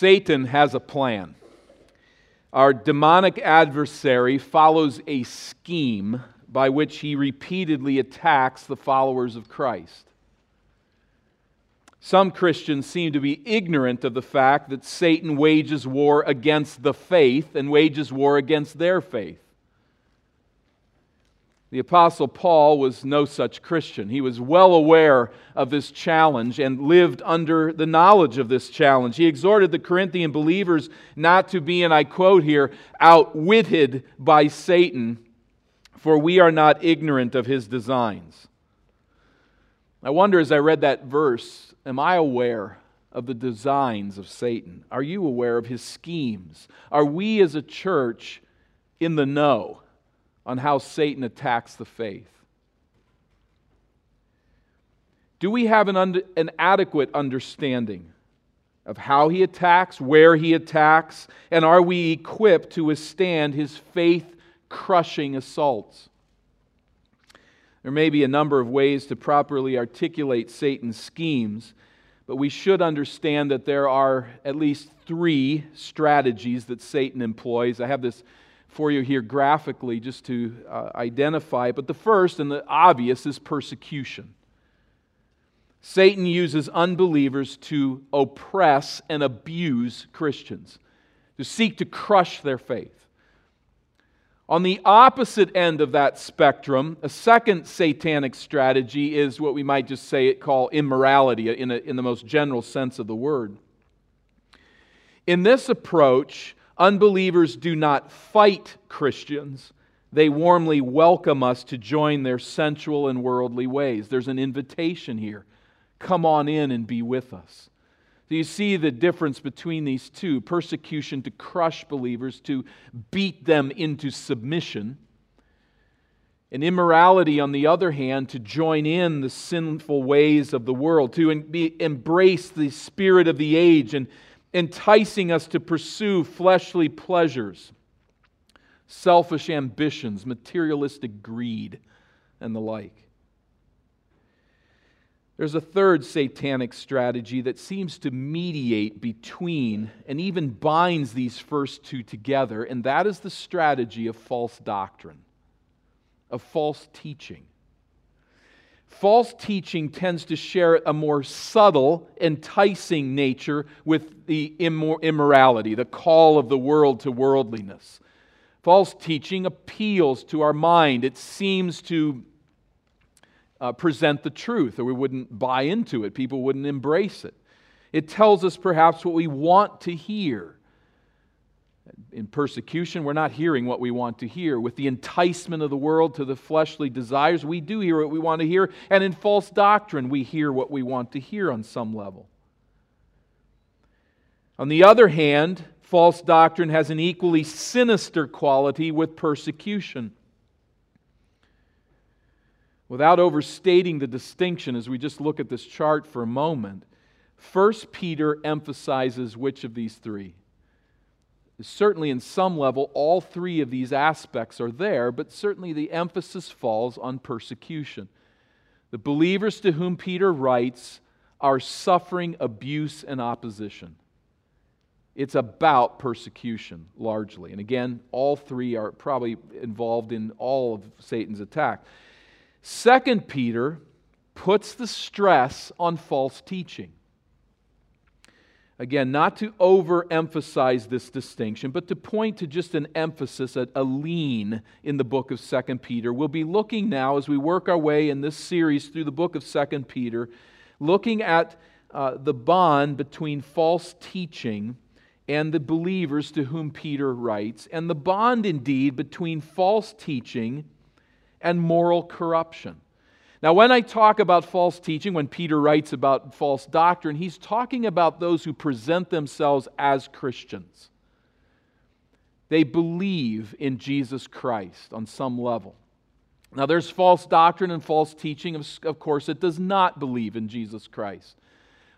Satan has a plan. Our demonic adversary follows a scheme by which he repeatedly attacks the followers of Christ. Some Christians seem to be ignorant of the fact that Satan wages war against the faith and wages war against their faith. The Apostle Paul was no such Christian. He was well aware of this challenge and lived under the knowledge of this challenge. He exhorted the Corinthian believers not to be, and I quote here, outwitted by Satan, for we are not ignorant of his designs. I wonder as I read that verse, am I aware of the designs of Satan? Are you aware of his schemes? Are we as a church in the know? On how Satan attacks the faith? Do we have an, an adequate understanding of how he attacks, where he attacks, and are we equipped to withstand his faith crushing assaults? There may be a number of ways to properly articulate Satan's schemes, but we should understand that there are at least three strategies that Satan employs. I have this for you here graphically just to uh, identify. But the first and the obvious is persecution. Satan uses unbelievers to oppress and abuse Christians, to seek to crush their faith. On the opposite end of that spectrum, a second satanic strategy is what we might just say it call immorality in, a, in the most general sense of the word. In this approach, Unbelievers do not fight Christians, they warmly welcome us to join their sensual and worldly ways. There's an invitation here. Come on in and be with us. Do you see the difference between these two? Persecution to crush believers, to beat them into submission. And immorality, on the other hand, to join in the sinful ways of the world, to embrace the spirit of the age and enticing us to pursue fleshly pleasures, selfish ambitions, materialistic greed, and the like. There's a third satanic strategy that seems to mediate between and even binds these first two together, and that is the strategy of false doctrine, of false teaching. False teaching tends to share a more subtle, enticing nature with the immorality, the call of the world to worldliness. False teaching appeals to our mind. It seems to uh, present the truth, or we wouldn't buy into it. People wouldn't embrace it. It tells us perhaps what we want to hear in persecution, we're not hearing what we want to hear. With the enticement of the world to the fleshly desires, we do hear what we want to hear. And in false doctrine, we hear what we want to hear on some level. On the other hand, false doctrine has an equally sinister quality with persecution. Without overstating the distinction, as we just look at this chart for a moment, 1 Peter emphasizes which of these three? Certainly in some level, all three of these aspects are there, but certainly the emphasis falls on persecution. The believers to whom Peter writes are suffering abuse and opposition. It's about persecution largely. And again, all three are probably involved in all of Satan's attack. Second Peter puts the stress on false teaching. Again, not to overemphasize this distinction, but to point to just an emphasis, a, a lean in the book of 2 Peter. We'll be looking now, as we work our way in this series through the book of 2 Peter, looking at uh, the bond between false teaching and the believers to whom Peter writes, and the bond indeed between false teaching and moral corruption. Now, when I talk about false teaching, when Peter writes about false doctrine, he's talking about those who present themselves as Christians. They believe in Jesus Christ on some level. Now, there's false doctrine and false teaching, of course, it does not believe in Jesus Christ.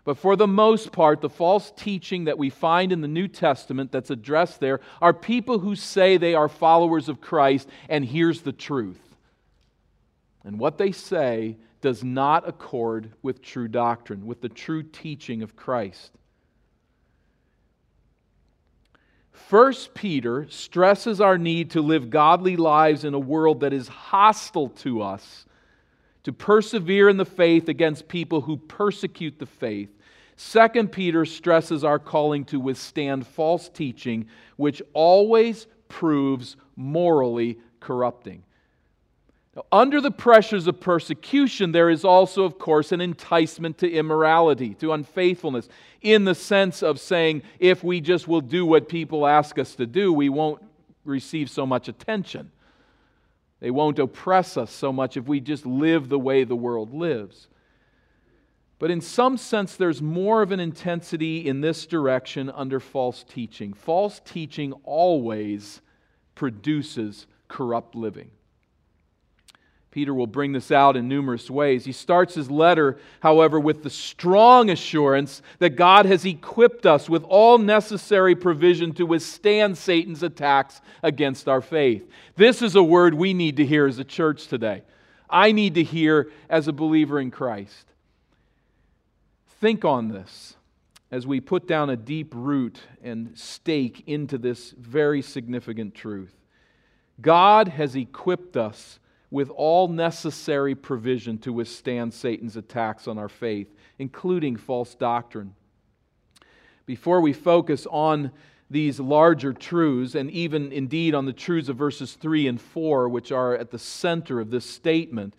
But for the most part, the false teaching that we find in the New Testament that's addressed there are people who say they are followers of Christ, and here's the truth and what they say does not accord with true doctrine, with the true teaching of Christ. First Peter stresses our need to live godly lives in a world that is hostile to us, to persevere in the faith against people who persecute the faith. Second Peter stresses our calling to withstand false teaching, which always proves morally corrupting. Now, under the pressures of persecution, there is also, of course, an enticement to immorality, to unfaithfulness, in the sense of saying, if we just will do what people ask us to do, we won't receive so much attention. They won't oppress us so much if we just live the way the world lives. But in some sense, there's more of an intensity in this direction under false teaching. False teaching always produces corrupt living. Peter will bring this out in numerous ways. He starts his letter, however, with the strong assurance that God has equipped us with all necessary provision to withstand Satan's attacks against our faith. This is a word we need to hear as a church today. I need to hear as a believer in Christ. Think on this as we put down a deep root and stake into this very significant truth. God has equipped us with all necessary provision to withstand Satan's attacks on our faith, including false doctrine. Before we focus on these larger truths, and even indeed on the truths of verses 3 and 4, which are at the center of this statement,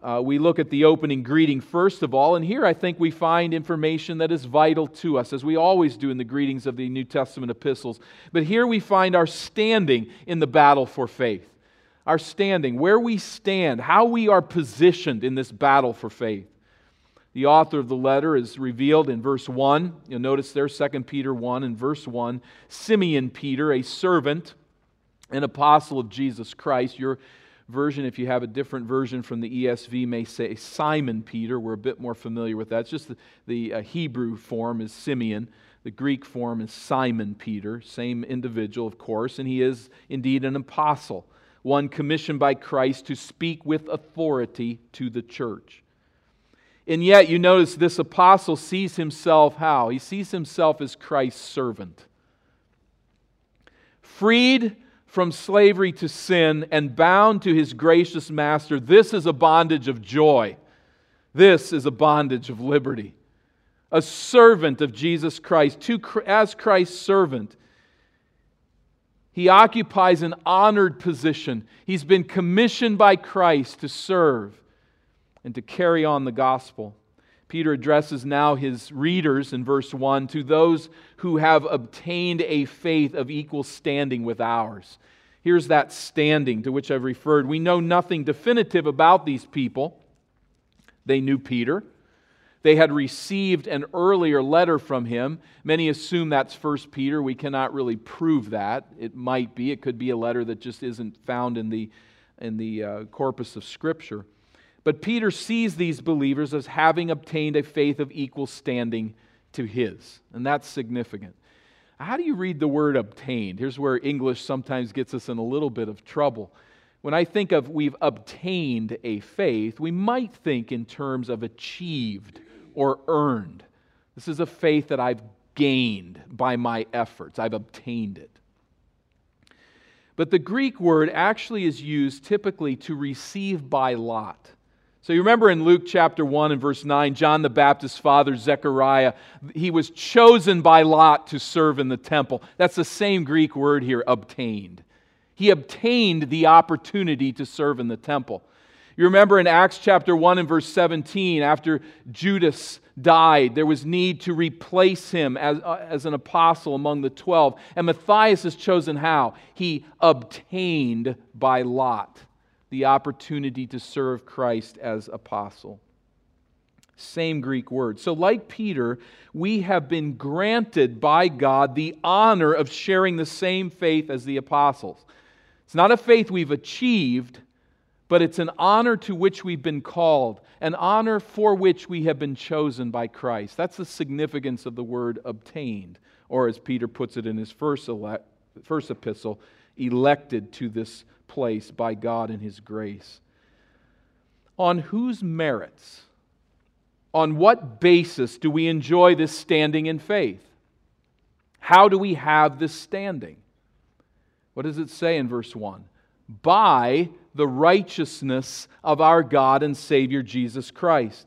uh, we look at the opening greeting first of all, and here I think we find information that is vital to us, as we always do in the greetings of the New Testament epistles. But here we find our standing in the battle for faith our standing, where we stand, how we are positioned in this battle for faith. The author of the letter is revealed in verse 1. You'll notice there, 2 Peter 1 and verse 1. Simeon Peter, a servant, an apostle of Jesus Christ. Your version, if you have a different version from the ESV, may say Simon Peter. We're a bit more familiar with that. It's just the, the uh, Hebrew form is Simeon. The Greek form is Simon Peter, same individual, of course, and he is indeed an apostle one commissioned by Christ to speak with authority to the church. And yet, you notice this apostle sees himself how? He sees himself as Christ's servant. Freed from slavery to sin and bound to his gracious master, this is a bondage of joy. This is a bondage of liberty. A servant of Jesus Christ, to, as Christ's servant, he occupies an honored position. He's been commissioned by Christ to serve and to carry on the gospel. Peter addresses now his readers in verse 1 to those who have obtained a faith of equal standing with ours. Here's that standing to which I've referred. We know nothing definitive about these people. They knew Peter. They had received an earlier letter from him. Many assume that's First Peter. We cannot really prove that. It might be. It could be a letter that just isn't found in the, in the uh, corpus of Scripture. But Peter sees these believers as having obtained a faith of equal standing to his, and that's significant. How do you read the word obtained? Here's where English sometimes gets us in a little bit of trouble. When I think of we've obtained a faith, we might think in terms of achieved or earned. This is a faith that I've gained by my efforts, I've obtained it. But the Greek word actually is used typically to receive by lot. So you remember in Luke chapter 1 and verse 9, John the Baptist's father, Zechariah, he was chosen by lot to serve in the temple. That's the same Greek word here, obtained. He obtained the opportunity to serve in the temple. You remember in Acts chapter 1 and verse 17, after Judas died, there was need to replace him as, uh, as an apostle among the 12. And Matthias is chosen how? He obtained by lot the opportunity to serve Christ as apostle. Same Greek word. So, like Peter, we have been granted by God the honor of sharing the same faith as the apostles. It's not a faith we've achieved, but it's an honor to which we've been called, an honor for which we have been chosen by Christ. That's the significance of the word obtained, or as Peter puts it in his first, first epistle, elected to this place by God in his grace. On whose merits, on what basis do we enjoy this standing in faith? How do we have this standing? What does it say in verse 1? By the righteousness of our God and Savior Jesus Christ.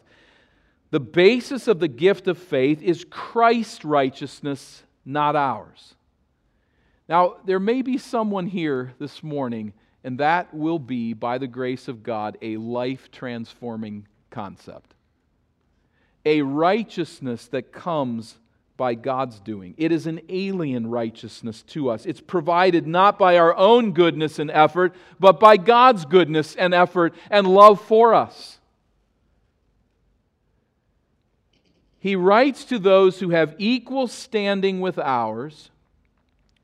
The basis of the gift of faith is Christ's righteousness, not ours. Now, there may be someone here this morning, and that will be, by the grace of God, a life transforming concept. A righteousness that comes by God's doing. It is an alien righteousness to us. It's provided not by our own goodness and effort, but by God's goodness and effort and love for us. He writes to those who have equal standing with ours,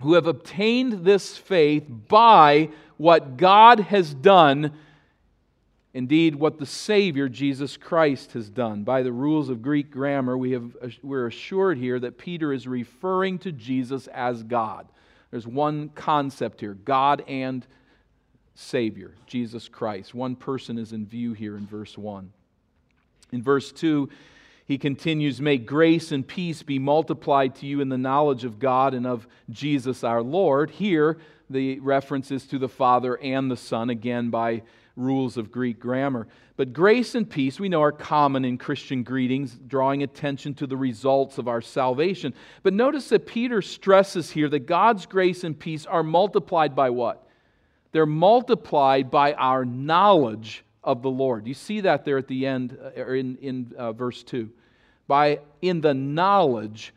who have obtained this faith by what God has done indeed what the Savior, Jesus Christ, has done. By the rules of Greek grammar, we have, we're assured here that Peter is referring to Jesus as God. There's one concept here God and Savior, Jesus Christ. One person is in view here in verse 1. In verse 2, he continues, May grace and peace be multiplied to you in the knowledge of God and of Jesus our Lord. Here, the reference is to the Father and the Son, again by rules of Greek grammar. But grace and peace, we know, are common in Christian greetings, drawing attention to the results of our salvation. But notice that Peter stresses here that God's grace and peace are multiplied by what? They're multiplied by our knowledge of the Lord. You see that there at the end, uh, or in, in uh, verse 2. By in the knowledge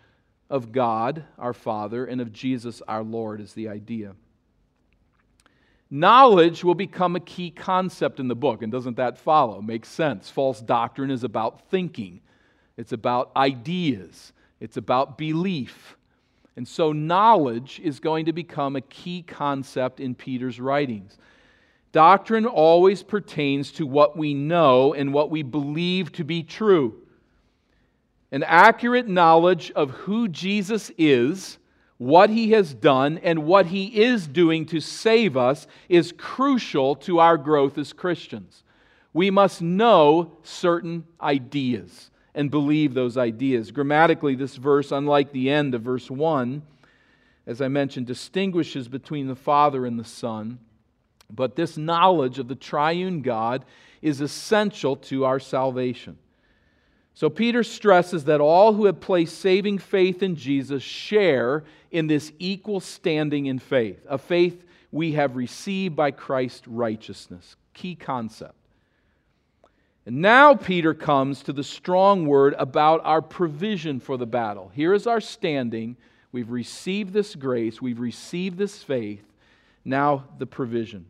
of God, our Father, and of Jesus, our Lord, is the idea. Knowledge will become a key concept in the book, and doesn't that follow? Makes sense. False doctrine is about thinking, it's about ideas, it's about belief. And so, knowledge is going to become a key concept in Peter's writings. Doctrine always pertains to what we know and what we believe to be true. An accurate knowledge of who Jesus is what he has done and what he is doing to save us is crucial to our growth as Christians. We must know certain ideas and believe those ideas. Grammatically, this verse, unlike the end of verse 1, as I mentioned, distinguishes between the Father and the Son. But this knowledge of the triune God is essential to our salvation. So Peter stresses that all who have placed saving faith in Jesus share in this equal standing in faith, a faith we have received by Christ's righteousness. Key concept. And now Peter comes to the strong word about our provision for the battle. Here is our standing. We've received this grace, we've received this faith. Now the provision.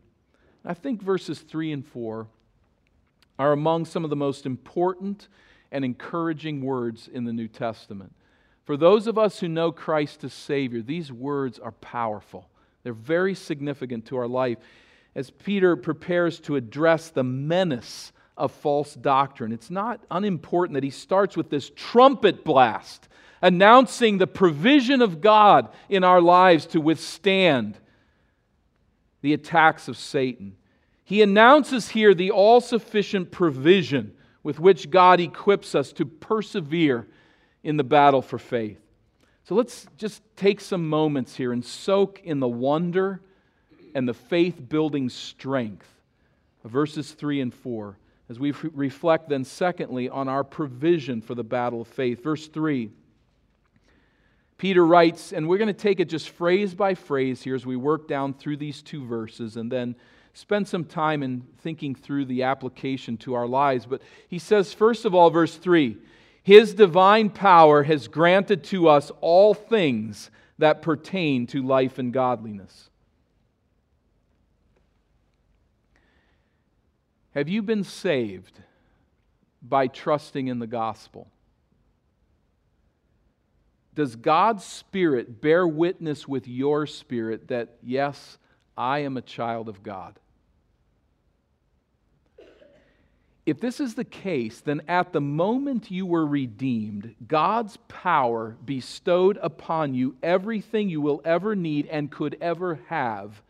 I think verses 3 and 4 are among some of the most important and encouraging words in the New Testament. For those of us who know Christ as Savior, these words are powerful. They're very significant to our life. As Peter prepares to address the menace of false doctrine, it's not unimportant that he starts with this trumpet blast, announcing the provision of God in our lives to withstand the attacks of Satan. He announces here the all sufficient provision with which God equips us to persevere in the battle for faith. So let's just take some moments here and soak in the wonder and the faith building strength of verses 3 and 4 as we reflect then, secondly, on our provision for the battle of faith. Verse 3. Peter writes, and we're going to take it just phrase by phrase here as we work down through these two verses, and then spend some time in thinking through the application to our lives. But he says, first of all, verse 3 His divine power has granted to us all things that pertain to life and godliness. Have you been saved by trusting in the gospel? Does God's Spirit bear witness with your spirit that, yes, I am a child of God? If this is the case, then at the moment you were redeemed, God's power bestowed upon you everything you will ever need and could ever have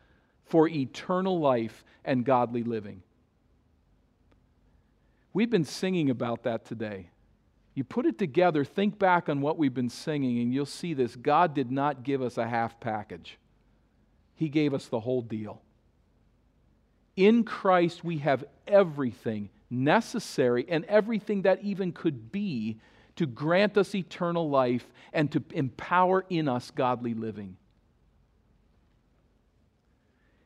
for eternal life and godly living. We've been singing about that today. You put it together, think back on what we've been singing, and you'll see this. God did not give us a half package, He gave us the whole deal. In Christ, we have everything necessary and everything that even could be to grant us eternal life and to empower in us godly living.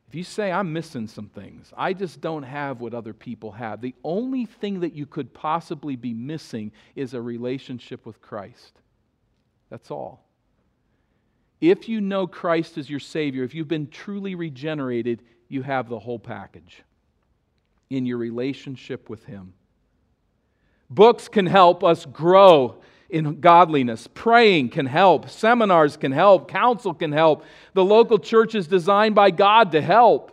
If you say, I'm missing some things, I just don't have what other people have, the only thing that you could possibly be missing is a relationship with Christ. That's all. If you know Christ as your Savior, if you've been truly regenerated, you have the whole package in your relationship with Him. Books can help us grow in godliness. Praying can help. Seminars can help. Counsel can help. The local church is designed by God to help.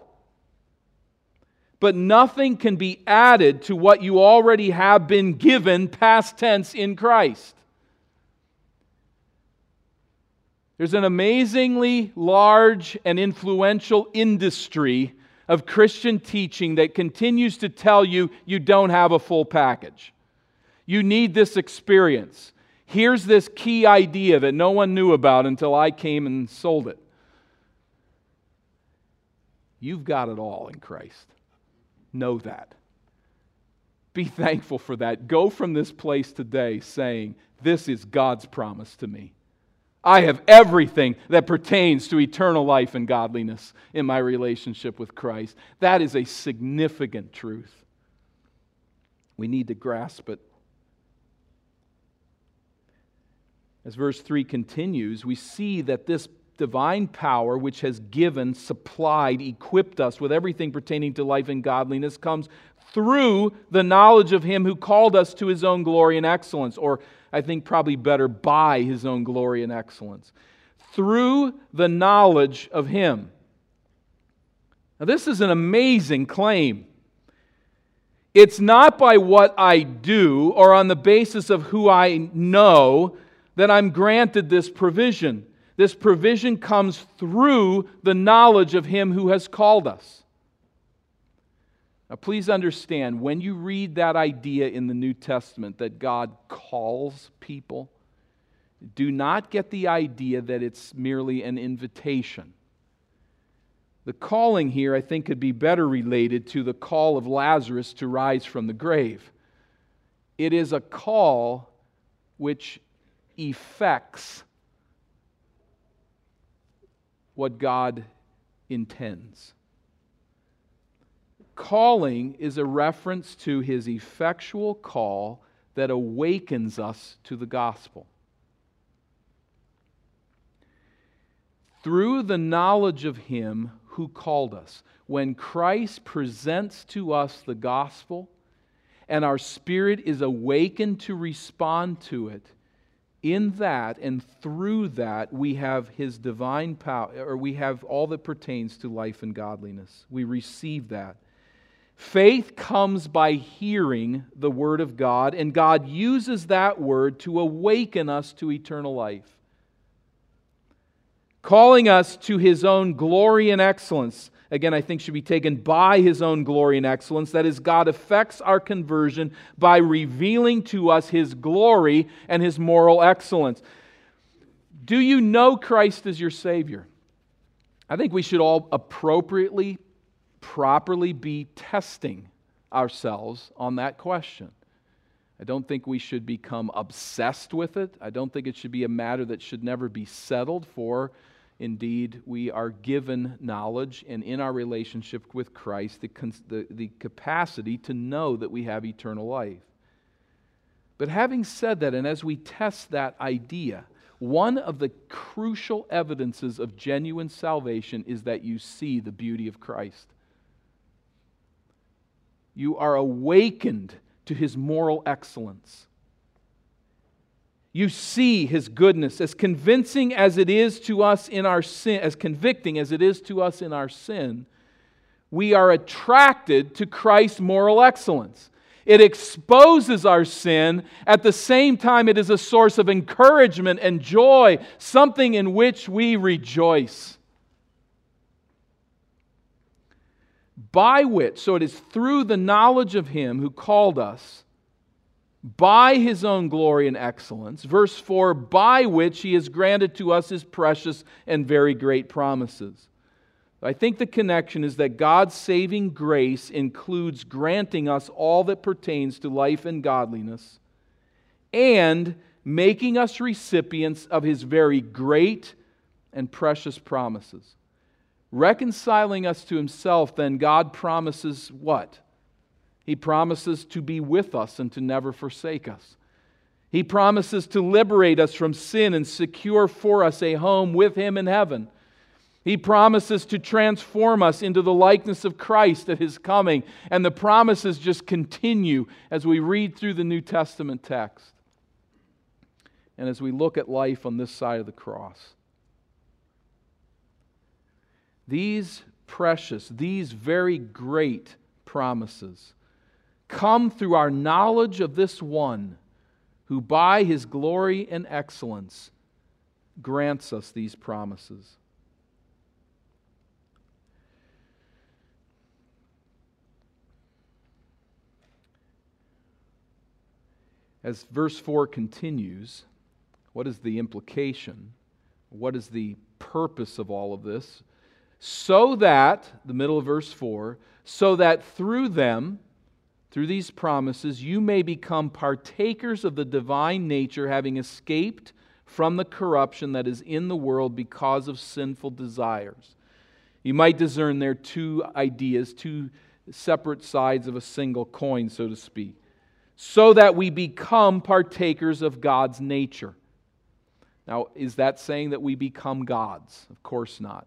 But nothing can be added to what you already have been given, past tense, in Christ. There's an amazingly large and influential industry of Christian teaching that continues to tell you you don't have a full package. You need this experience. Here's this key idea that no one knew about until I came and sold it. You've got it all in Christ. Know that. Be thankful for that. Go from this place today saying, This is God's promise to me. I have everything that pertains to eternal life and godliness in my relationship with Christ. That is a significant truth. We need to grasp it As verse 3 continues, we see that this divine power, which has given, supplied, equipped us with everything pertaining to life and godliness, comes through the knowledge of Him who called us to His own glory and excellence, or I think probably better, by His own glory and excellence. Through the knowledge of Him. Now, this is an amazing claim. It's not by what I do or on the basis of who I know that I'm granted this provision. This provision comes through the knowledge of Him who has called us. Now, please understand when you read that idea in the New Testament that God calls people, do not get the idea that it's merely an invitation. The calling here, I think, could be better related to the call of Lazarus to rise from the grave. It is a call which effects what God intends. Calling is a reference to his effectual call that awakens us to the gospel. Through the knowledge of him who called us, when Christ presents to us the gospel and our spirit is awakened to respond to it, in that and through that we have his divine power or we have all that pertains to life and godliness we receive that faith comes by hearing the word of god and god uses that word to awaken us to eternal life calling us to his own glory and excellence again, I think should be taken by his own glory and excellence. That is, God affects our conversion by revealing to us his glory and his moral excellence. Do you know Christ as your Savior? I think we should all appropriately, properly be testing ourselves on that question. I don't think we should become obsessed with it. I don't think it should be a matter that should never be settled for Indeed, we are given knowledge and in our relationship with Christ, the, the, the capacity to know that we have eternal life. But having said that, and as we test that idea, one of the crucial evidences of genuine salvation is that you see the beauty of Christ. You are awakened to his moral excellence. You see his goodness as convincing as it is to us in our sin as convicting as it is to us in our sin we are attracted to Christ's moral excellence. It exposes our sin. At the same time it is a source of encouragement and joy something in which we rejoice by which so it is through the knowledge of him who called us by his own glory and excellence. Verse 4 by which he has granted to us his precious and very great promises. I think the connection is that God's saving grace includes granting us all that pertains to life and godliness and making us recipients of his very great and precious promises. Reconciling us to himself, then God promises what? He promises to be with us and to never forsake us. He promises to liberate us from sin and secure for us a home with Him in heaven. He promises to transform us into the likeness of Christ at His coming. And the promises just continue as we read through the New Testament text and as we look at life on this side of the cross. These precious, these very great promises come through our knowledge of this one who, by his glory and excellence, grants us these promises. As verse 4 continues, what is the implication? What is the purpose of all of this? So that, the middle of verse 4, so that through them, through these promises, you may become partakers of the divine nature, having escaped from the corruption that is in the world because of sinful desires. You might discern there two ideas, two separate sides of a single coin, so to speak, so that we become partakers of God's nature. Now, is that saying that we become gods? Of course not.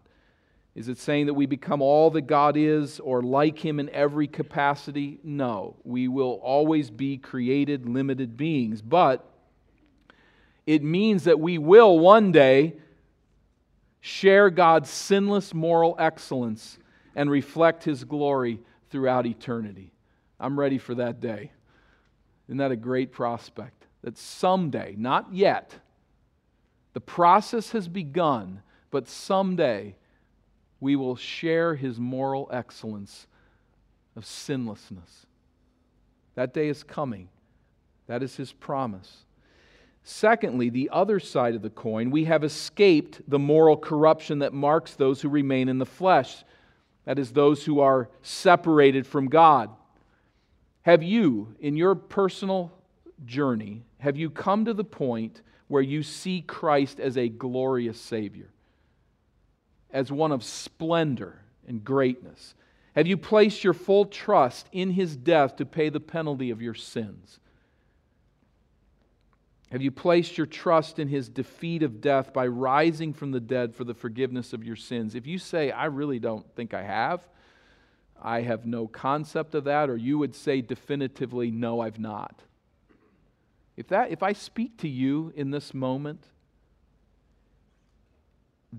Is it saying that we become all that God is or like Him in every capacity? No. We will always be created, limited beings. But it means that we will one day share God's sinless moral excellence and reflect His glory throughout eternity. I'm ready for that day. Isn't that a great prospect? That someday, not yet, the process has begun, but someday, we will share his moral excellence of sinlessness. That day is coming. That is his promise. Secondly, the other side of the coin, we have escaped the moral corruption that marks those who remain in the flesh. That is, those who are separated from God. Have you, in your personal journey, have you come to the point where you see Christ as a glorious Savior? As one of splendor and greatness? Have you placed your full trust in his death to pay the penalty of your sins? Have you placed your trust in his defeat of death by rising from the dead for the forgiveness of your sins? If you say, I really don't think I have, I have no concept of that, or you would say definitively, No, I've not. If, that, if I speak to you in this moment,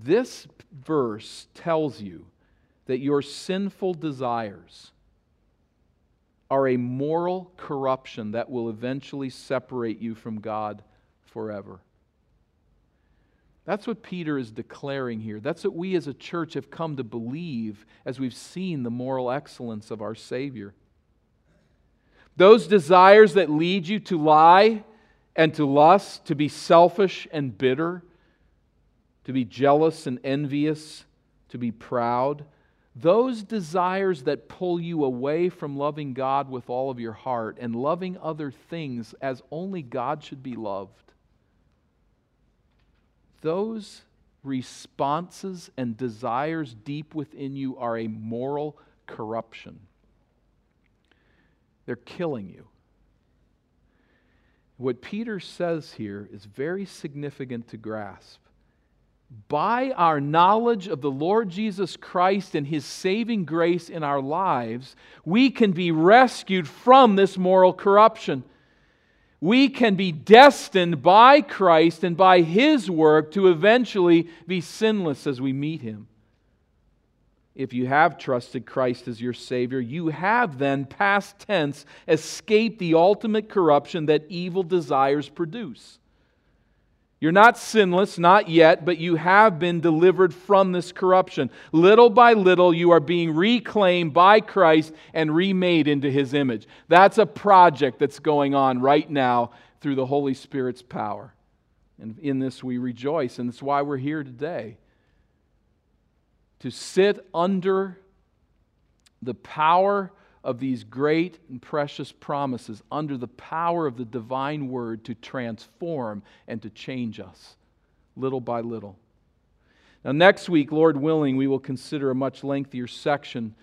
this verse tells you that your sinful desires are a moral corruption that will eventually separate you from God forever. That's what Peter is declaring here. That's what we as a church have come to believe as we've seen the moral excellence of our Savior. Those desires that lead you to lie and to lust, to be selfish and bitter, to be jealous and envious, to be proud, those desires that pull you away from loving God with all of your heart and loving other things as only God should be loved, those responses and desires deep within you are a moral corruption. They're killing you. What Peter says here is very significant to grasp by our knowledge of the Lord Jesus Christ and His saving grace in our lives, we can be rescued from this moral corruption. We can be destined by Christ and by His work to eventually be sinless as we meet Him. If you have trusted Christ as your Savior, you have then, past tense, escaped the ultimate corruption that evil desires produce. You're not sinless, not yet, but you have been delivered from this corruption. Little by little, you are being reclaimed by Christ and remade into his image. That's a project that's going on right now through the Holy Spirit's power. And in this we rejoice, and that's why we're here today. To sit under the power of these great and precious promises under the power of the divine word to transform and to change us little by little. Now, next week, Lord willing, we will consider a much lengthier section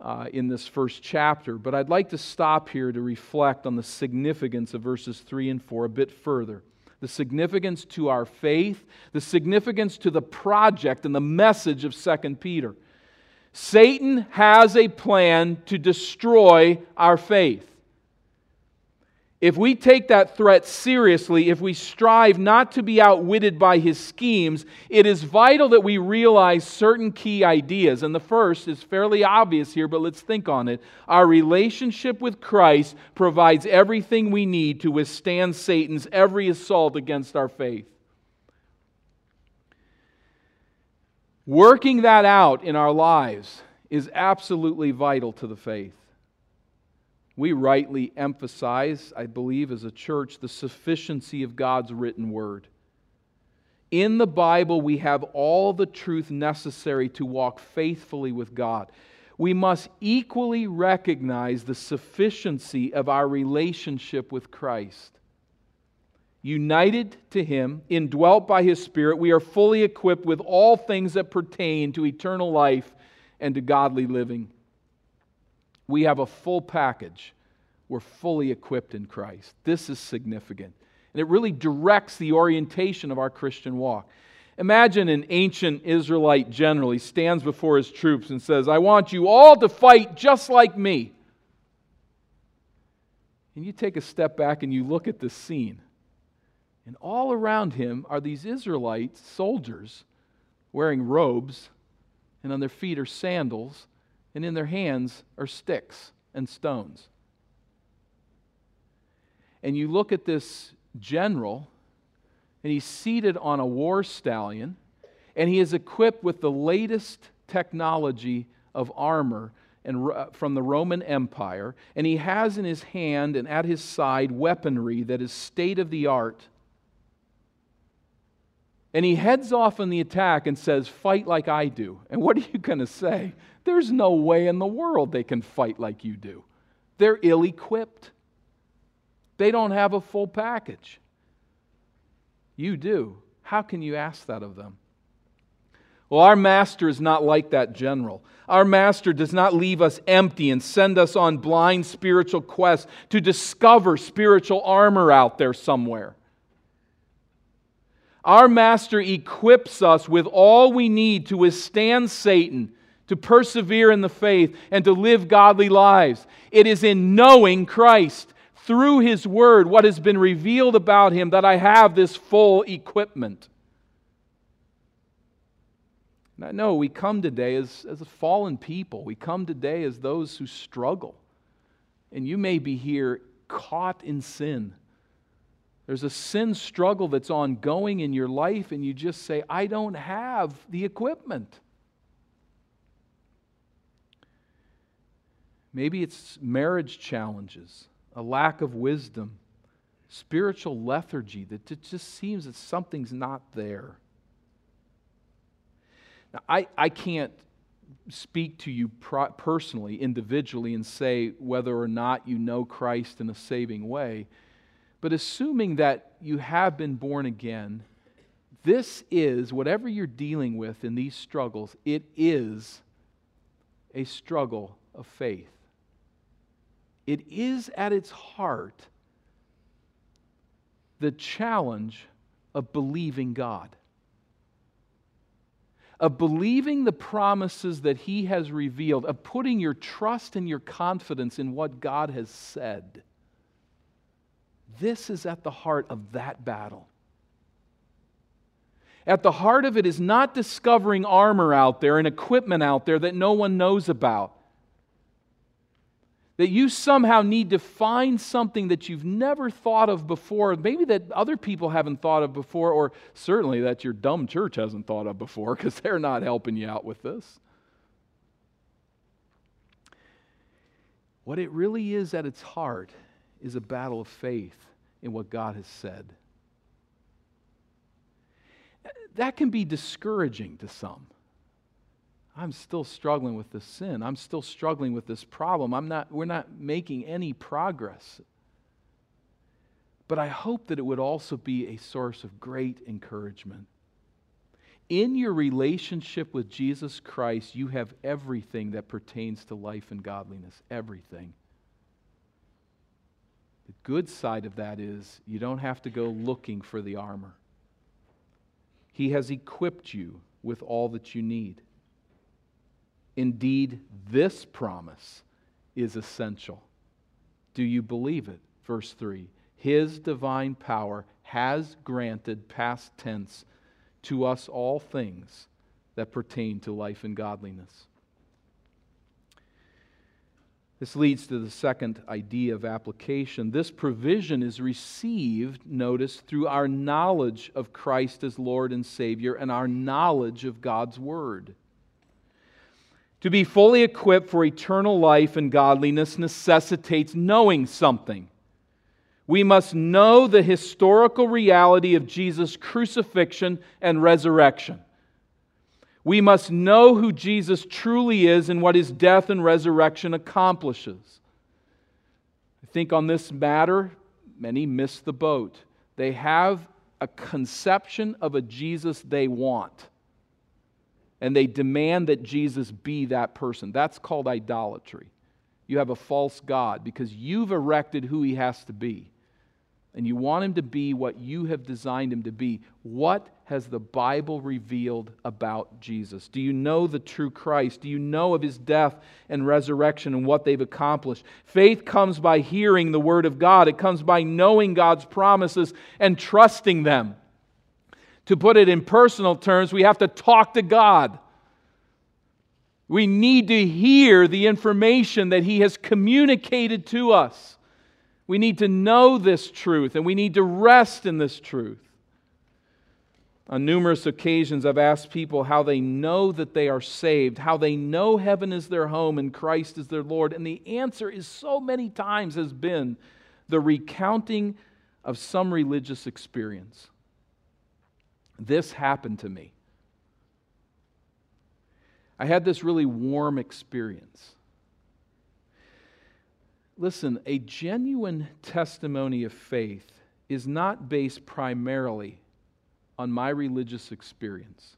uh, in this first chapter, but I'd like to stop here to reflect on the significance of verses 3 and 4 a bit further. The significance to our faith, the significance to the project and the message of 2 Peter. Satan has a plan to destroy our faith. If we take that threat seriously, if we strive not to be outwitted by his schemes, it is vital that we realize certain key ideas. And the first is fairly obvious here, but let's think on it. Our relationship with Christ provides everything we need to withstand Satan's every assault against our faith. Working that out in our lives is absolutely vital to the faith. We rightly emphasize, I believe, as a church, the sufficiency of God's written word. In the Bible, we have all the truth necessary to walk faithfully with God. We must equally recognize the sufficiency of our relationship with Christ united to Him, indwelt by His Spirit, we are fully equipped with all things that pertain to eternal life and to godly living. We have a full package. We're fully equipped in Christ. This is significant. And it really directs the orientation of our Christian walk. Imagine an ancient Israelite general. He stands before his troops and says, I want you all to fight just like me. And you take a step back and you look at this scene. And all around him are these Israelite soldiers wearing robes, and on their feet are sandals, and in their hands are sticks and stones. And you look at this general, and he's seated on a war stallion, and he is equipped with the latest technology of armor and, uh, from the Roman Empire, and he has in his hand and at his side weaponry that is state of the art and he heads off on the attack and says, Fight like I do. And what are you going to say? There's no way in the world they can fight like you do. They're ill equipped, they don't have a full package. You do. How can you ask that of them? Well, our master is not like that general. Our master does not leave us empty and send us on blind spiritual quests to discover spiritual armor out there somewhere. Our Master equips us with all we need to withstand Satan, to persevere in the faith, and to live godly lives. It is in knowing Christ through His Word, what has been revealed about Him, that I have this full equipment. I know we come today as, as a fallen people. We come today as those who struggle. And you may be here caught in sin. There's a sin struggle that's ongoing in your life, and you just say, I don't have the equipment. Maybe it's marriage challenges, a lack of wisdom, spiritual lethargy that it just seems that something's not there. Now, I, I can't speak to you personally, individually, and say whether or not you know Christ in a saving way. But assuming that you have been born again, this is, whatever you're dealing with in these struggles, it is a struggle of faith. It is at its heart the challenge of believing God, of believing the promises that He has revealed, of putting your trust and your confidence in what God has said. This is at the heart of that battle. At the heart of it is not discovering armor out there and equipment out there that no one knows about. that you somehow need to find something that you've never thought of before, maybe that other people haven't thought of before, or certainly that your dumb church hasn't thought of before because they're not helping you out with this. What it really is at its heart is a battle of faith in what God has said. That can be discouraging to some. I'm still struggling with this sin. I'm still struggling with this problem. I'm not, we're not making any progress. But I hope that it would also be a source of great encouragement. In your relationship with Jesus Christ, you have everything that pertains to life and godliness. Everything. The good side of that is you don't have to go looking for the armor. He has equipped you with all that you need. Indeed, this promise is essential. Do you believe it? Verse 3 His divine power has granted, past tense, to us all things that pertain to life and godliness. This leads to the second idea of application. This provision is received, notice, through our knowledge of Christ as Lord and Savior and our knowledge of God's Word. To be fully equipped for eternal life and godliness necessitates knowing something. We must know the historical reality of Jesus' crucifixion and resurrection. We must know who Jesus truly is and what his death and resurrection accomplishes. I think on this matter, many miss the boat. They have a conception of a Jesus they want and they demand that Jesus be that person. That's called idolatry. You have a false God because you've erected who he has to be. And you want him to be what you have designed him to be. What has the Bible revealed about Jesus? Do you know the true Christ? Do you know of his death and resurrection and what they've accomplished? Faith comes by hearing the Word of God, it comes by knowing God's promises and trusting them. To put it in personal terms, we have to talk to God. We need to hear the information that He has communicated to us. We need to know this truth and we need to rest in this truth. On numerous occasions, I've asked people how they know that they are saved, how they know heaven is their home and Christ is their Lord. And the answer is so many times has been the recounting of some religious experience. This happened to me. I had this really warm experience. Listen, a genuine testimony of faith is not based primarily on my religious experience.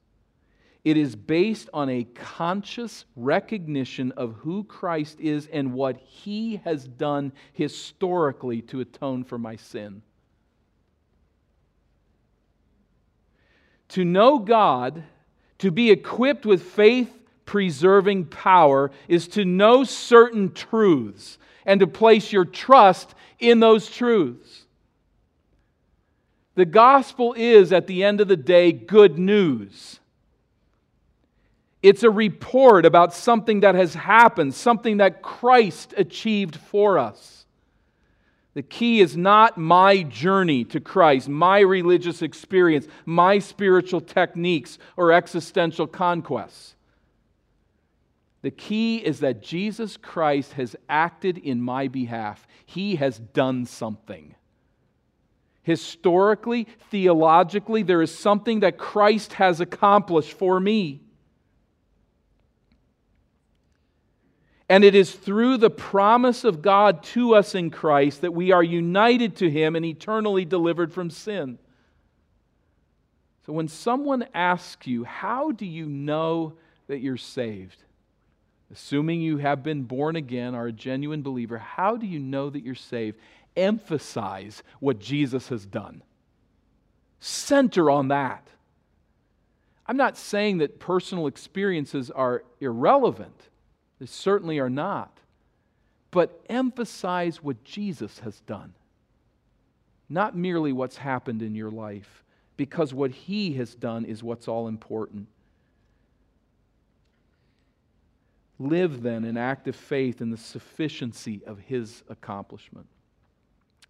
It is based on a conscious recognition of who Christ is and what he has done historically to atone for my sin. To know God, to be equipped with faith preserving power, is to know certain truths and to place your trust in those truths. The gospel is, at the end of the day, good news. It's a report about something that has happened, something that Christ achieved for us. The key is not my journey to Christ, my religious experience, my spiritual techniques, or existential conquests. The key is that Jesus Christ has acted in my behalf. He has done something. Historically, theologically, there is something that Christ has accomplished for me. And it is through the promise of God to us in Christ that we are united to Him and eternally delivered from sin. So when someone asks you, How do you know that you're saved? Assuming you have been born again, are a genuine believer, how do you know that you're saved? Emphasize what Jesus has done. Center on that. I'm not saying that personal experiences are irrelevant. They certainly are not. But emphasize what Jesus has done, not merely what's happened in your life, because what He has done is what's all important. Live then in active faith in the sufficiency of his accomplishment.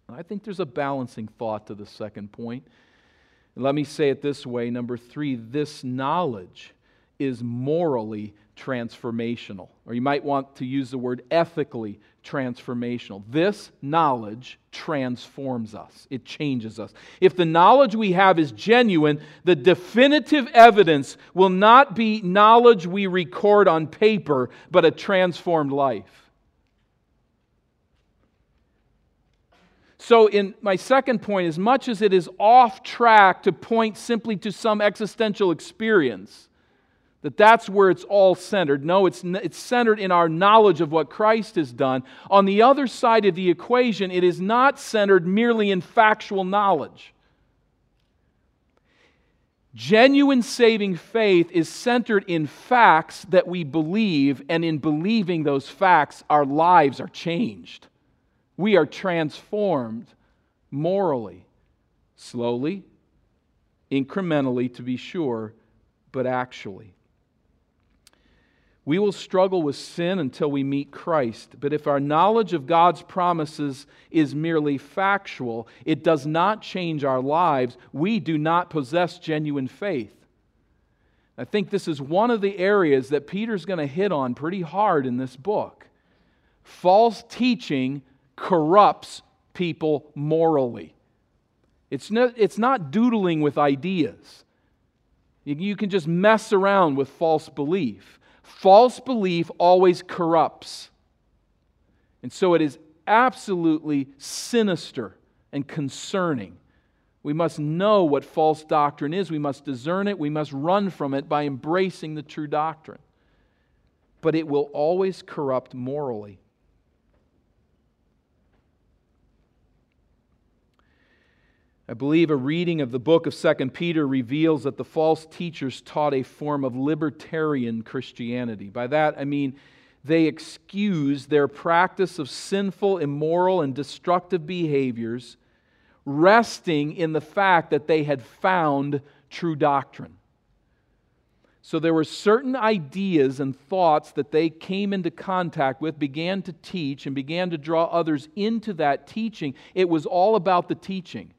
I think there's a balancing thought to the second point. Let me say it this way number three, this knowledge is morally transformational. Or you might want to use the word ethically transformational. This knowledge transforms us, it changes us. If the knowledge we have is genuine, the definitive evidence will not be knowledge we record on paper, but a transformed life. So, in my second point, as much as it is off track to point simply to some existential experience, that that's where it's all centered. No, it's, it's centered in our knowledge of what Christ has done. On the other side of the equation, it is not centered merely in factual knowledge. Genuine saving faith is centered in facts that we believe, and in believing those facts, our lives are changed. We are transformed morally, slowly, incrementally, to be sure, but actually. We will struggle with sin until we meet Christ. But if our knowledge of God's promises is merely factual, it does not change our lives. We do not possess genuine faith. I think this is one of the areas that Peter's going to hit on pretty hard in this book. False teaching corrupts people morally. It's not, it's not doodling with ideas. You can just mess around with false belief. False belief always corrupts. And so it is absolutely sinister and concerning. We must know what false doctrine is. We must discern it. We must run from it by embracing the true doctrine. But it will always corrupt morally. I believe a reading of the book of 2 Peter reveals that the false teachers taught a form of libertarian Christianity. By that, I mean they excused their practice of sinful, immoral, and destructive behaviors, resting in the fact that they had found true doctrine. So there were certain ideas and thoughts that they came into contact with, began to teach, and began to draw others into that teaching. It was all about the teaching.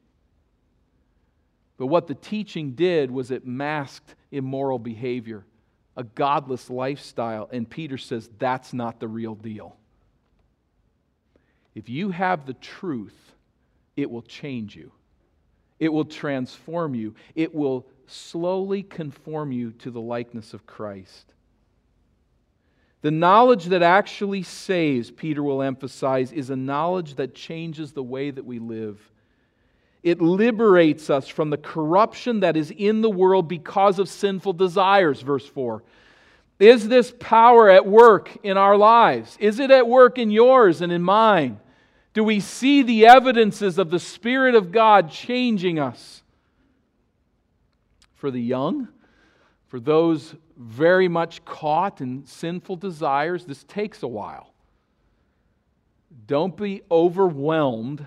But what the teaching did was it masked immoral behavior, a godless lifestyle. And Peter says that's not the real deal. If you have the truth, it will change you, it will transform you, it will slowly conform you to the likeness of Christ. The knowledge that actually saves, Peter will emphasize, is a knowledge that changes the way that we live. It liberates us from the corruption that is in the world because of sinful desires, verse 4. Is this power at work in our lives? Is it at work in yours and in mine? Do we see the evidences of the Spirit of God changing us? For the young, for those very much caught in sinful desires, this takes a while. Don't be overwhelmed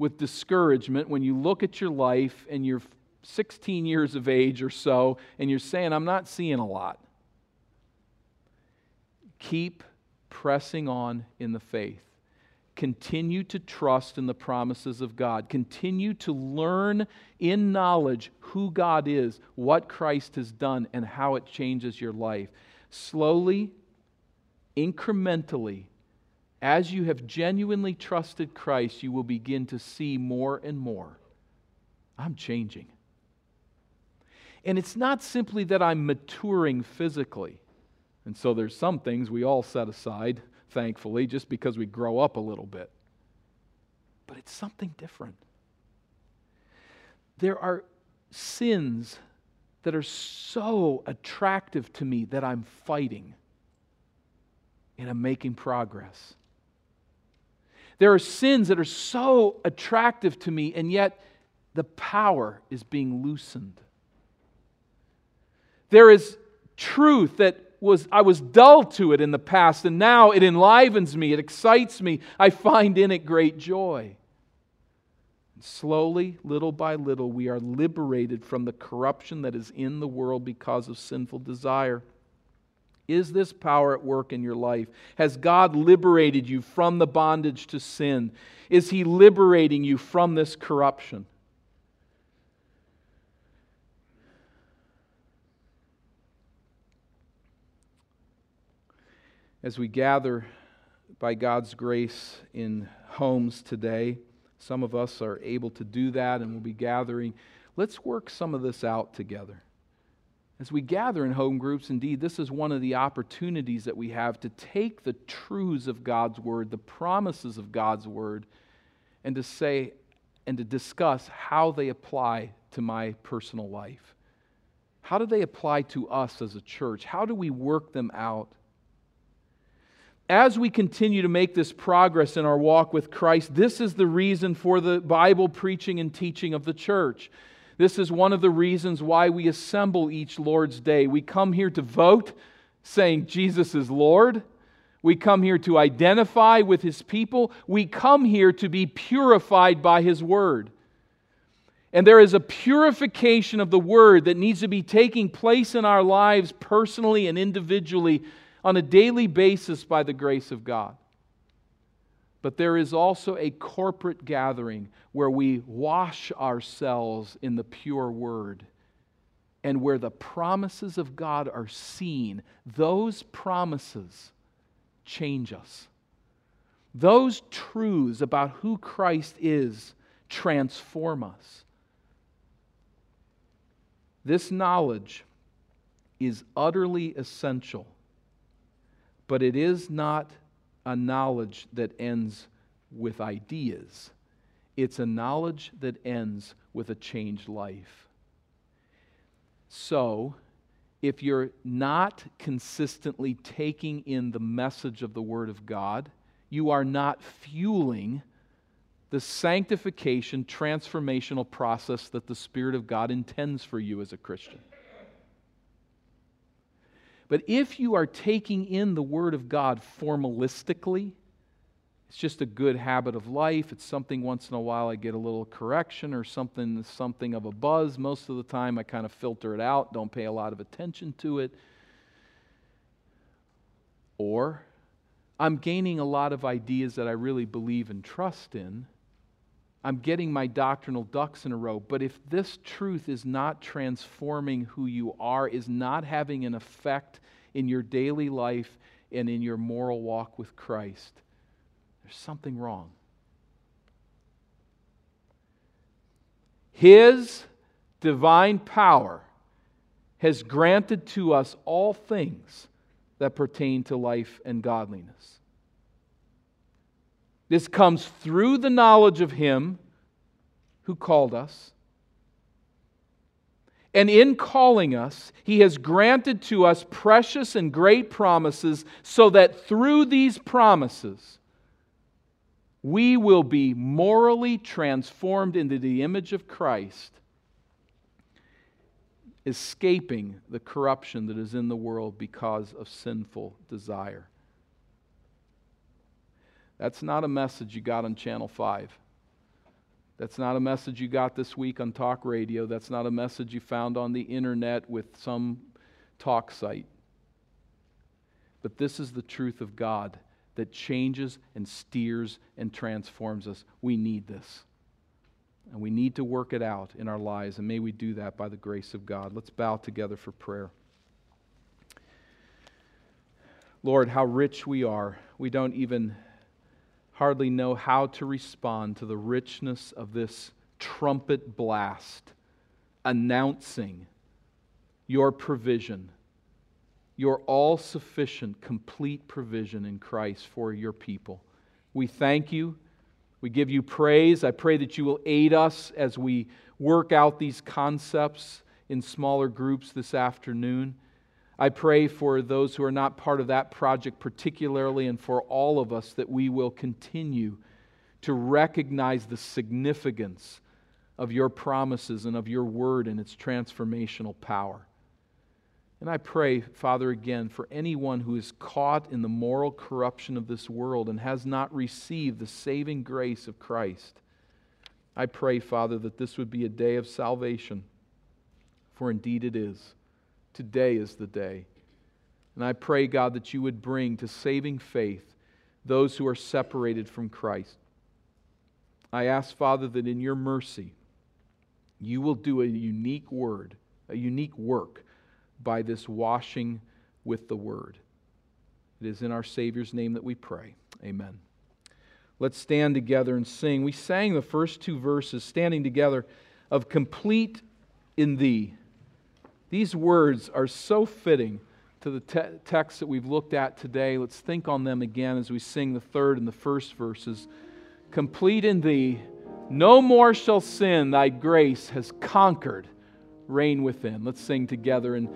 with discouragement when you look at your life and you're 16 years of age or so and you're saying, I'm not seeing a lot. Keep pressing on in the faith. Continue to trust in the promises of God. Continue to learn in knowledge who God is, what Christ has done, and how it changes your life. Slowly, incrementally, as you have genuinely trusted Christ, you will begin to see more and more. I'm changing. And it's not simply that I'm maturing physically. And so there's some things we all set aside, thankfully, just because we grow up a little bit. But it's something different. There are sins that are so attractive to me that I'm fighting and I'm making progress. There are sins that are so attractive to me, and yet the power is being loosened. There is truth that was I was dull to it in the past, and now it enlivens me, it excites me. I find in it great joy. And slowly, little by little, we are liberated from the corruption that is in the world because of sinful desire. Is this power at work in your life? Has God liberated you from the bondage to sin? Is He liberating you from this corruption? As we gather by God's grace in homes today, some of us are able to do that and we'll be gathering. Let's work some of this out together. As we gather in home groups, indeed, this is one of the opportunities that we have to take the truths of God's Word, the promises of God's Word, and to say and to discuss how they apply to my personal life. How do they apply to us as a church? How do we work them out? As we continue to make this progress in our walk with Christ, this is the reason for the Bible preaching and teaching of the church. This is one of the reasons why we assemble each Lord's Day. We come here to vote, saying Jesus is Lord. We come here to identify with His people. We come here to be purified by His Word. And there is a purification of the Word that needs to be taking place in our lives personally and individually on a daily basis by the grace of God. But there is also a corporate gathering where we wash ourselves in the pure word and where the promises of God are seen. Those promises change us. Those truths about who Christ is transform us. This knowledge is utterly essential, but it is not a knowledge that ends with ideas, it's a knowledge that ends with a changed life. So, if you're not consistently taking in the message of the Word of God, you are not fueling the sanctification, transformational process that the Spirit of God intends for you as a Christian. But if you are taking in the Word of God formalistically, it's just a good habit of life. It's something once in a while I get a little correction or something, something of a buzz. Most of the time I kind of filter it out, don't pay a lot of attention to it. Or I'm gaining a lot of ideas that I really believe and trust in I'm getting my doctrinal ducks in a row. But if this truth is not transforming who you are, is not having an effect in your daily life and in your moral walk with Christ, there's something wrong. His divine power has granted to us all things that pertain to life and godliness. This comes through the knowledge of Him who called us. And in calling us, He has granted to us precious and great promises so that through these promises, we will be morally transformed into the image of Christ, escaping the corruption that is in the world because of sinful desire. That's not a message you got on Channel 5. That's not a message you got this week on talk radio. That's not a message you found on the internet with some talk site. But this is the truth of God that changes and steers and transforms us. We need this. And we need to work it out in our lives. And may we do that by the grace of God. Let's bow together for prayer. Lord, how rich we are. We don't even hardly know how to respond to the richness of this trumpet blast announcing your provision, your all sufficient, complete provision in Christ for your people. We thank you. We give you praise. I pray that you will aid us as we work out these concepts in smaller groups this afternoon. I pray for those who are not part of that project, particularly, and for all of us, that we will continue to recognize the significance of your promises and of your word and its transformational power. And I pray, Father, again, for anyone who is caught in the moral corruption of this world and has not received the saving grace of Christ. I pray, Father, that this would be a day of salvation, for indeed it is. Today is the day. And I pray, God, that you would bring to saving faith those who are separated from Christ. I ask, Father, that in your mercy, you will do a unique word, a unique work by this washing with the word. It is in our Savior's name that we pray. Amen. Let's stand together and sing. We sang the first two verses, standing together, of complete in thee. These words are so fitting to the te- text that we've looked at today. Let's think on them again as we sing the third and the first verses. Complete in thee, no more shall sin, thy grace has conquered. Reign within. Let's sing together in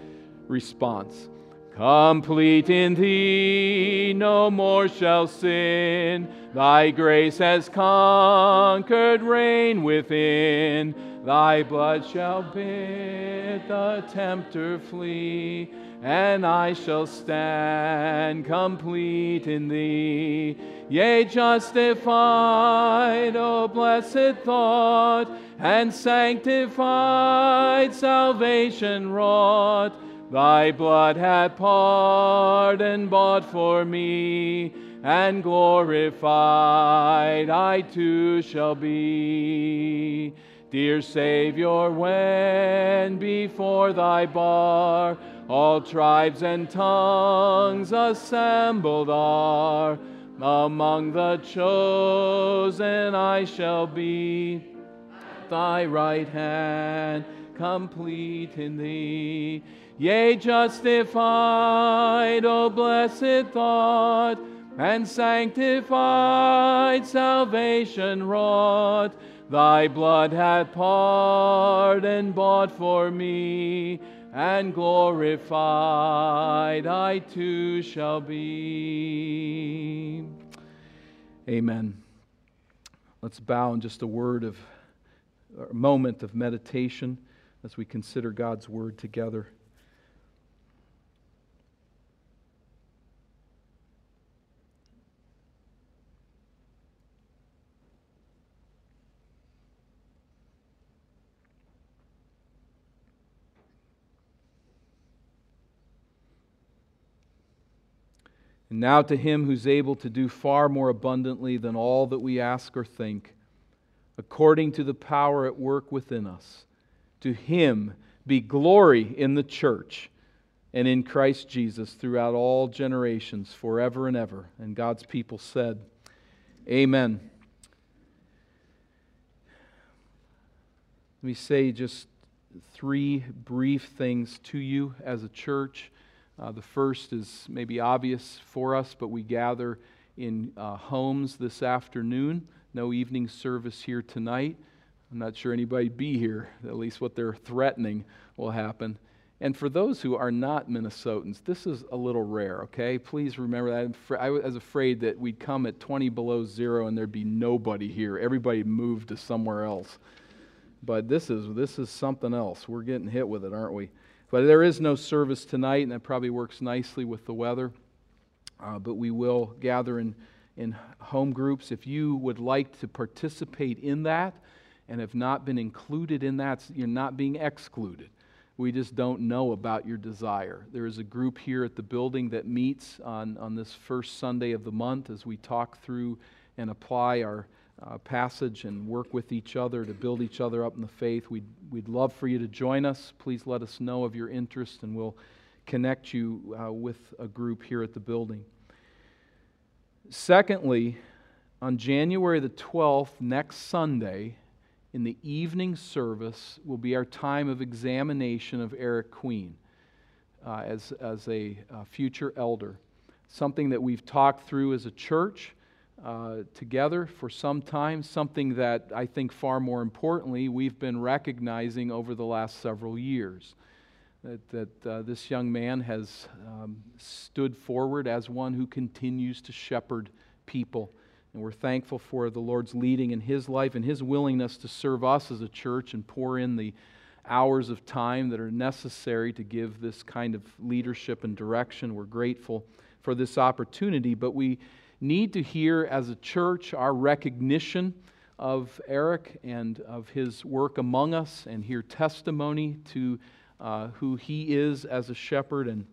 response. Complete in thee, no more shall sin. Thy grace has conquered, reign within. Thy blood shall bid the tempter flee, and I shall stand complete in thee. Yea, justified, O blessed thought, and sanctified, salvation wrought Thy blood hath pardoned, bought for me, and glorified I too shall be. Dear Savior, when before thy bar all tribes and tongues assembled are, among the chosen I shall be. Thy right hand complete in thee. Yea, justified, O blessed thought, and sanctified, salvation wrought. Thy blood hath pardoned, bought for me, and glorified I too shall be. Amen. Let's bow in just a word of, a moment of meditation as we consider God's word together. And now to him who's able to do far more abundantly than all that we ask or think, according to the power at work within us, to him be glory in the church and in Christ Jesus throughout all generations, forever and ever. And God's people said, Amen. Let me say just three brief things to you as a church. Uh, the first is maybe obvious for us, but we gather in uh, homes this afternoon. No evening service here tonight. I'm not sure anybody be here. At least what they're threatening will happen. And for those who are not Minnesotans, this is a little rare, okay? Please remember that. I was afraid that we'd come at 20 below zero and there'd be nobody here. Everybody moved to somewhere else. But this is, this is something else. We're getting hit with it, aren't we? But there is no service tonight, and that probably works nicely with the weather. Uh, but we will gather in, in home groups. If you would like to participate in that and have not been included in that, you're not being excluded. We just don't know about your desire. There is a group here at the building that meets on, on this first Sunday of the month as we talk through and apply our uh, passage and work with each other to build each other up in the faith. We'd, we'd love for you to join us. Please let us know of your interest, and we'll connect you uh, with a group here at the building. Secondly, on January the 12th, next Sunday, in the evening service, will be our time of examination of Eric Queen uh, as, as a uh, future elder. Something that we've talked through as a church uh, together for some time, something that I think far more importantly we've been recognizing over the last several years. That, that uh, this young man has um, stood forward as one who continues to shepherd people. And we're thankful for the Lord's leading in his life and his willingness to serve us as a church and pour in the hours of time that are necessary to give this kind of leadership and direction. We're grateful for this opportunity, but we need to hear as a church our recognition of Eric and of his work among us and hear testimony to uh, who he is as a shepherd and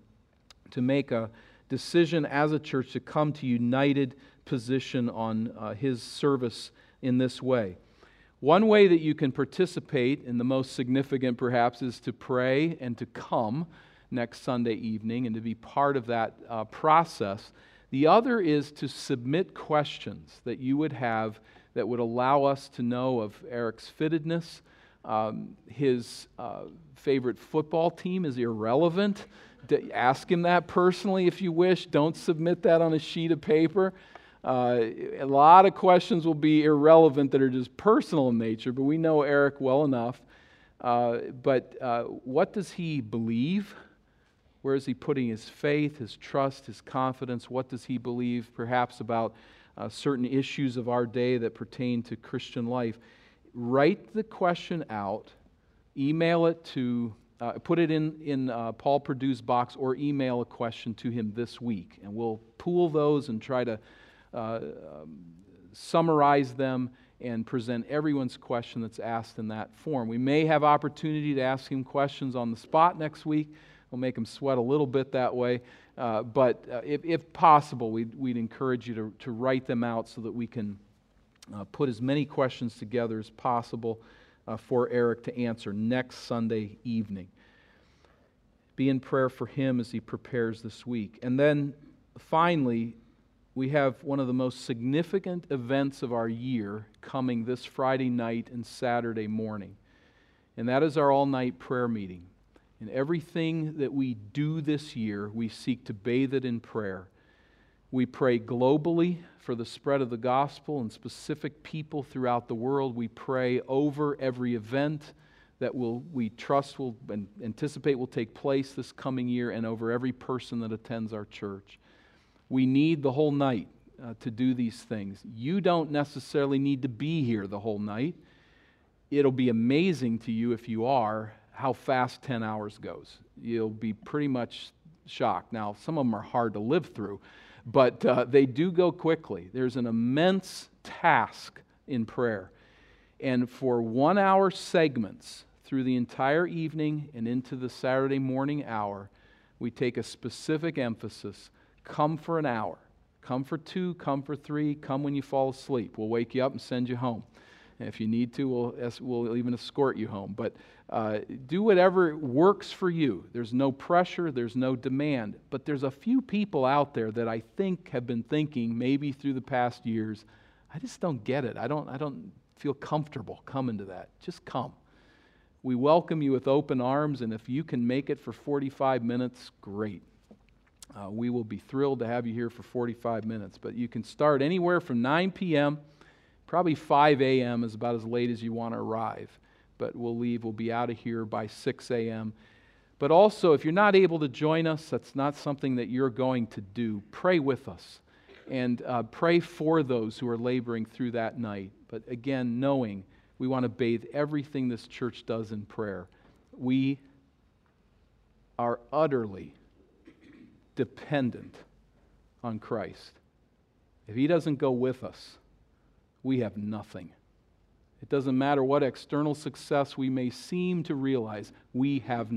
to make a decision as a church to come to united position on uh, his service in this way. One way that you can participate, and the most significant perhaps, is to pray and to come next Sunday evening and to be part of that uh, process. The other is to submit questions that you would have that would allow us to know of Eric's fittedness. Um, his uh, favorite football team is irrelevant. ask him that personally if you wish. Don't submit that on a sheet of paper. Uh, a lot of questions will be irrelevant that are just personal in nature, but we know Eric well enough. Uh, but uh, what does he believe? Where is he putting his faith, his trust, his confidence? What does he believe, perhaps, about uh, certain issues of our day that pertain to Christian life? Write the question out, email it to, uh, put it in, in uh, Paul Purdue's box, or email a question to him this week. And we'll pool those and try to uh, um, summarize them and present everyone's question that's asked in that form. We may have opportunity to ask him questions on the spot next week. We'll make them sweat a little bit that way. Uh, but uh, if, if, possible, we'd, we'd, encourage you to, to write them out so that we can uh, put as many questions together as possible uh, for Eric to answer next Sunday evening. Be in prayer for him as he prepares this week. And then finally, we have one of the most significant events of our year coming this Friday night and Saturday morning. And that is our all night prayer meeting. And everything that we do this year, we seek to bathe it in prayer. We pray globally for the spread of the gospel and specific people throughout the world. We pray over every event that will, we trust will and anticipate will take place this coming year and over every person that attends our church. We need the whole night uh, to do these things. You don't necessarily need to be here the whole night. It'll be amazing to you if you are how fast 10 hours goes. You'll be pretty much shocked. Now, some of them are hard to live through, but uh, they do go quickly. There's an immense task in prayer. And for one hour segments through the entire evening and into the Saturday morning hour, we take a specific emphasis Come for an hour. Come for two, come for three, come when you fall asleep. We'll wake you up and send you home. And if you need to, we'll, we'll even escort you home. But uh, do whatever works for you. There's no pressure, there's no demand. But there's a few people out there that I think have been thinking, maybe through the past years, I just don't get it. I don't, I don't feel comfortable coming to that. Just come. We welcome you with open arms, and if you can make it for 45 minutes, great. Uh, we will be thrilled to have you here for 45 minutes. But you can start anywhere from 9 p.m., probably 5 a.m. is about as late as you want to arrive. But we'll leave, we'll be out of here by 6 a.m. But also, if you're not able to join us, that's not something that you're going to do. Pray with us and uh, pray for those who are laboring through that night. But again, knowing we want to bathe everything this church does in prayer. We are utterly dependent on Christ. If He doesn't go with us, we have nothing. It doesn't matter what external success we may seem to realize, we have